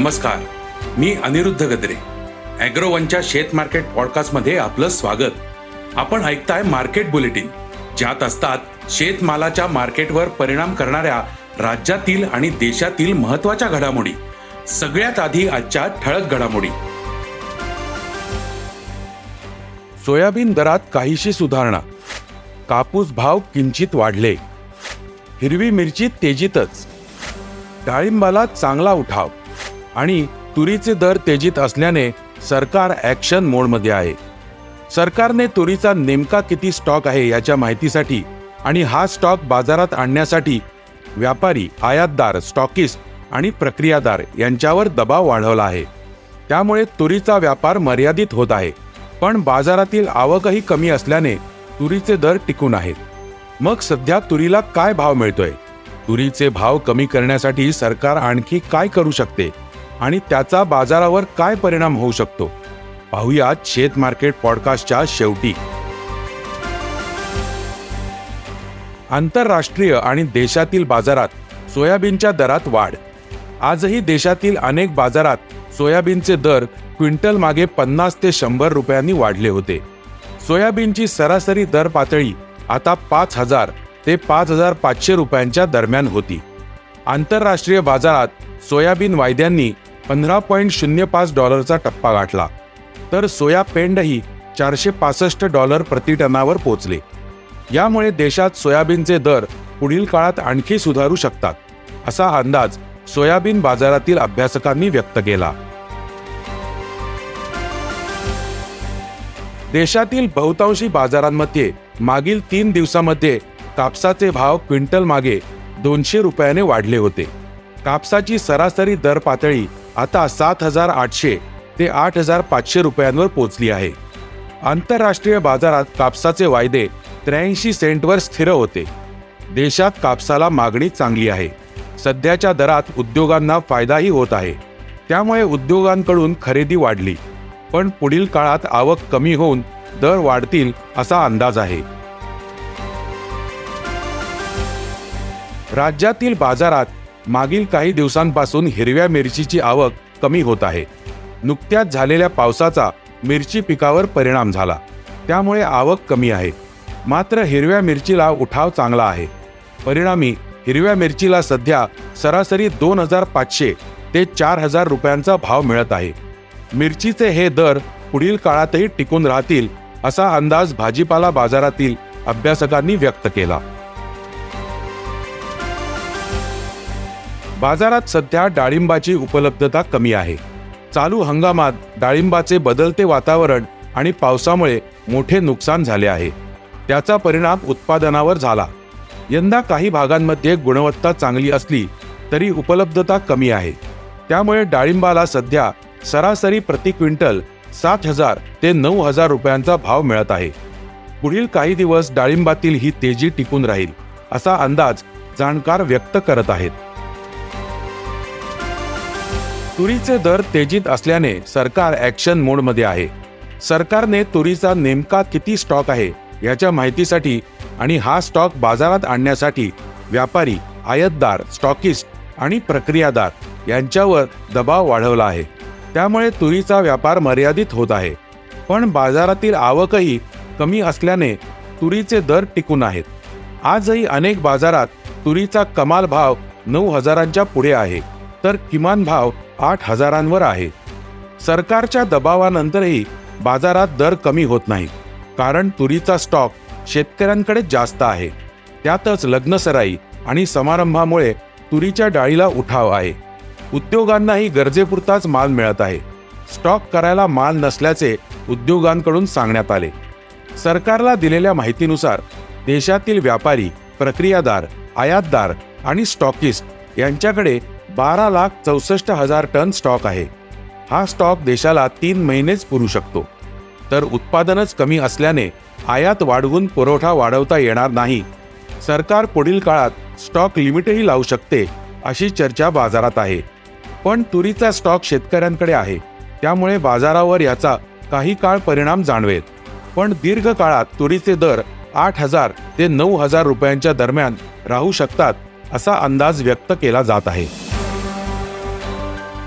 नमस्कार. मी अनिरुद्ध गद्रे. अॅग्रोवनच्या शेत मार्केट पॉडकास्टमध्ये आपलं स्वागत. आपण ऐकताय मार्केट बुलेटिन. ज्यात असतात शेतमालाच्या मार्केटवर परिणाम करणाऱ्या राज्यातील आणि देशातील महत्त्वाच्या घडामोडी. सगळ्यात आधी आजच्या ठळक घडामोडी. सोयाबीन दरात काहीशी सुधारणा. कापूस भाव किंचित वाढले. हिरवी मिरची तेजीतच. डाळिंबाला चांगला उठाव. आणि तुरीचे दर तेजीत असल्याने सरकार ॲक्शन मोडमध्ये आहे. सरकारने तुरीचा नेमका किती स्टॉक आहे याच्या माहितीसाठी आणि हा स्टॉक बाजारात आणण्यासाठी व्यापारी आयातदार स्टॉकिस्ट आणि प्रक्रियादार यांच्यावर दबाव वाढवला आहे. त्यामुळे तुरीचा व्यापार मर्यादित होत आहे पण बाजारातील आवकही कमी असल्याने तुरीचे दर टिकून आहेत. मग सध्या तुरीला काय भाव मिळतोय? तुरीचे भाव कमी करण्यासाठी सरकार आणखी काय करू शकते? आणि त्याचा बाजारावर काय परिणाम होऊ शकतो? पाहुयात शेत मार्केट पॉडकास्टच्या शेवटी. आंतरराष्ट्रीय आणि देशातील बाजारात सोयाबीनच्या दरात वाढ. आजही देशातील अनेक बाजारात सोयाबीनचे दर क्विंटल मागे पन्नास ते शंभर रुपयांनी वाढले होते. सोयाबीनची सरासरी दर पातळी आता पाच हजार ते पाच हजार पाचशे रुपयांच्या दरम्यान होती. आंतरराष्ट्रीय बाजारात सोयाबीन वायद्यांनी पंधरा पॉईंट शून्य पाच डॉलरचा टप्पा गाठला. तर सोया पेंडही चारशे पासष्ट डॉलर प्रति टनावर पोचले. यामुळे देशात सोयाबीनचे दर पुढील काळात आणखी सुधारू शकतात असा अंदाज सोयाबीन बाजारातील अभ्यासकांनी व्यक्त केला. देशातील बहुतांशी बाजारांमध्ये मागील तीन दिवसामध्ये कापसाचे भाव क्विंटल मागे दोनशे रुपयाने वाढले होते. कापसाची सरासरी दर पातळी आता सात हजार आठशे ते आठ हजार पाचशे रुपयांवर पोहोचली आहे. आंतरराष्ट्रीय बाजारात कापसाचे वायदे त्र्याऐंशी सेंटवर स्थिर होते. देशात कापसाला मागणी चांगली आहे. सध्याच्या दरात उद्योगांना फायदाही होत आहे. त्यामुळे उद्योगांकडून खरेदी वाढली. पण पुढील काळात आवक कमी होऊन दर वाढतील असा अंदाज आहे. राज्यातील बाजारात मागील काही दिवसांपासून हिरव्या मिरचीची आवक कमी होत आहे. नुकत्याच झालेल्या पावसाचा मिरची पिकावर परिणाम झाला. त्यामुळे आवक कमी आहे. मात्र हिरव्या मिरचीला उठाव चांगला आहे. परिणामी हिरव्या मिरचीला सध्या सरासरी दोन हजार पाचशे ते चार हजार रुपयांचा भाव मिळत आहे. मिरचीचे हे दर पुढील काळातही टिकून राहतील असा अंदाज भाजीपाला बाजारातील अभ्यासकांनी व्यक्त केला. बाजारात सध्या डाळिंबाची उपलब्धता कमी आहे. चालू हंगामात डाळिंबाचे बदलते वातावरण आणि पावसामुळे मोठे नुकसान झाले आहे. त्याचा परिणाम उत्पादनावर झाला. यंदा काही भागांमध्ये गुणवत्ता चांगली असली तरी उपलब्धता कमी आहे. त्यामुळे डाळिंबाला सध्या सरासरी प्रति क्विंटल सात हजार ते नऊ हजार रुपयांचा भाव मिळत आहे. पुढील काही दिवस डाळिंबातील ही तेजी टिकून राहील असा अंदाज जाणकार व्यक्त करत आहेत. तुरीचे दर तेजीत असल्याने सरकार ॲक्शन मोडमध्ये आहे. सरकारने तुरीचा नेमका किती स्टॉक आहे याच्या माहितीसाठी आणि हा स्टॉक बाजारात आणण्यासाठी व्यापारी आयातदार स्टॉकिस्ट आणि प्रक्रियादार यांच्यावर दबाव वाढवला आहे. त्यामुळे तुरीचा व्यापार मर्यादित होत आहे. पण बाजारातील आवकही कमी असल्याने तुरीचे दर टिकून आहेत. आजही अनेक बाजारात तुरीचा कमाल भाव नऊ हजारांच्या पुढे आहे. तर किमान भाव आठ हजारांवर आहे. सरकारच्या दबावानंतरही बाजारात दर कमी होत नाही कारण तुरीचा स्टॉक शेतकऱ्यांकडे जास्त आहे. त्यातच लग्नसराई आणि समारंभामुळे तुरीच्या डाळीला उठाव आहे. उद्योगांनाही गरजेपुरताच माल मिळत आहे. स्टॉक करायला माल नसल्याचे उद्योगांकडून सांगण्यात आले. सरकारला दिलेल्या माहितीनुसार देशातील व्यापारी प्रक्रियादार आयातदार आणि स्टॉकिस्ट यांच्याकडे बारा लाख चौसष्ट हजार टन स्टॉक आहे. हा स्टॉक देशाला तीन महिनेच पुरू शकतो. तर उत्पादनच कमी असल्याने आयात वाढवून पुरवठा वाढवता येणार नाही. सरकार पुढील काळात स्टॉक लिमिटही लावू शकते अशी चर्चा बाजारात आहे. पण तुरीचा स्टॉक शेतकऱ्यांकडे आहे. त्यामुळे बाजारावर याचा काही काळ परिणाम जाणवेल. पण दीर्घ काळात तुरीचे दर आठ हजार ते नऊ हजार रुपयांच्या दरम्यान राहू शकतात असा अंदाज व्यक्त केला जात आहे.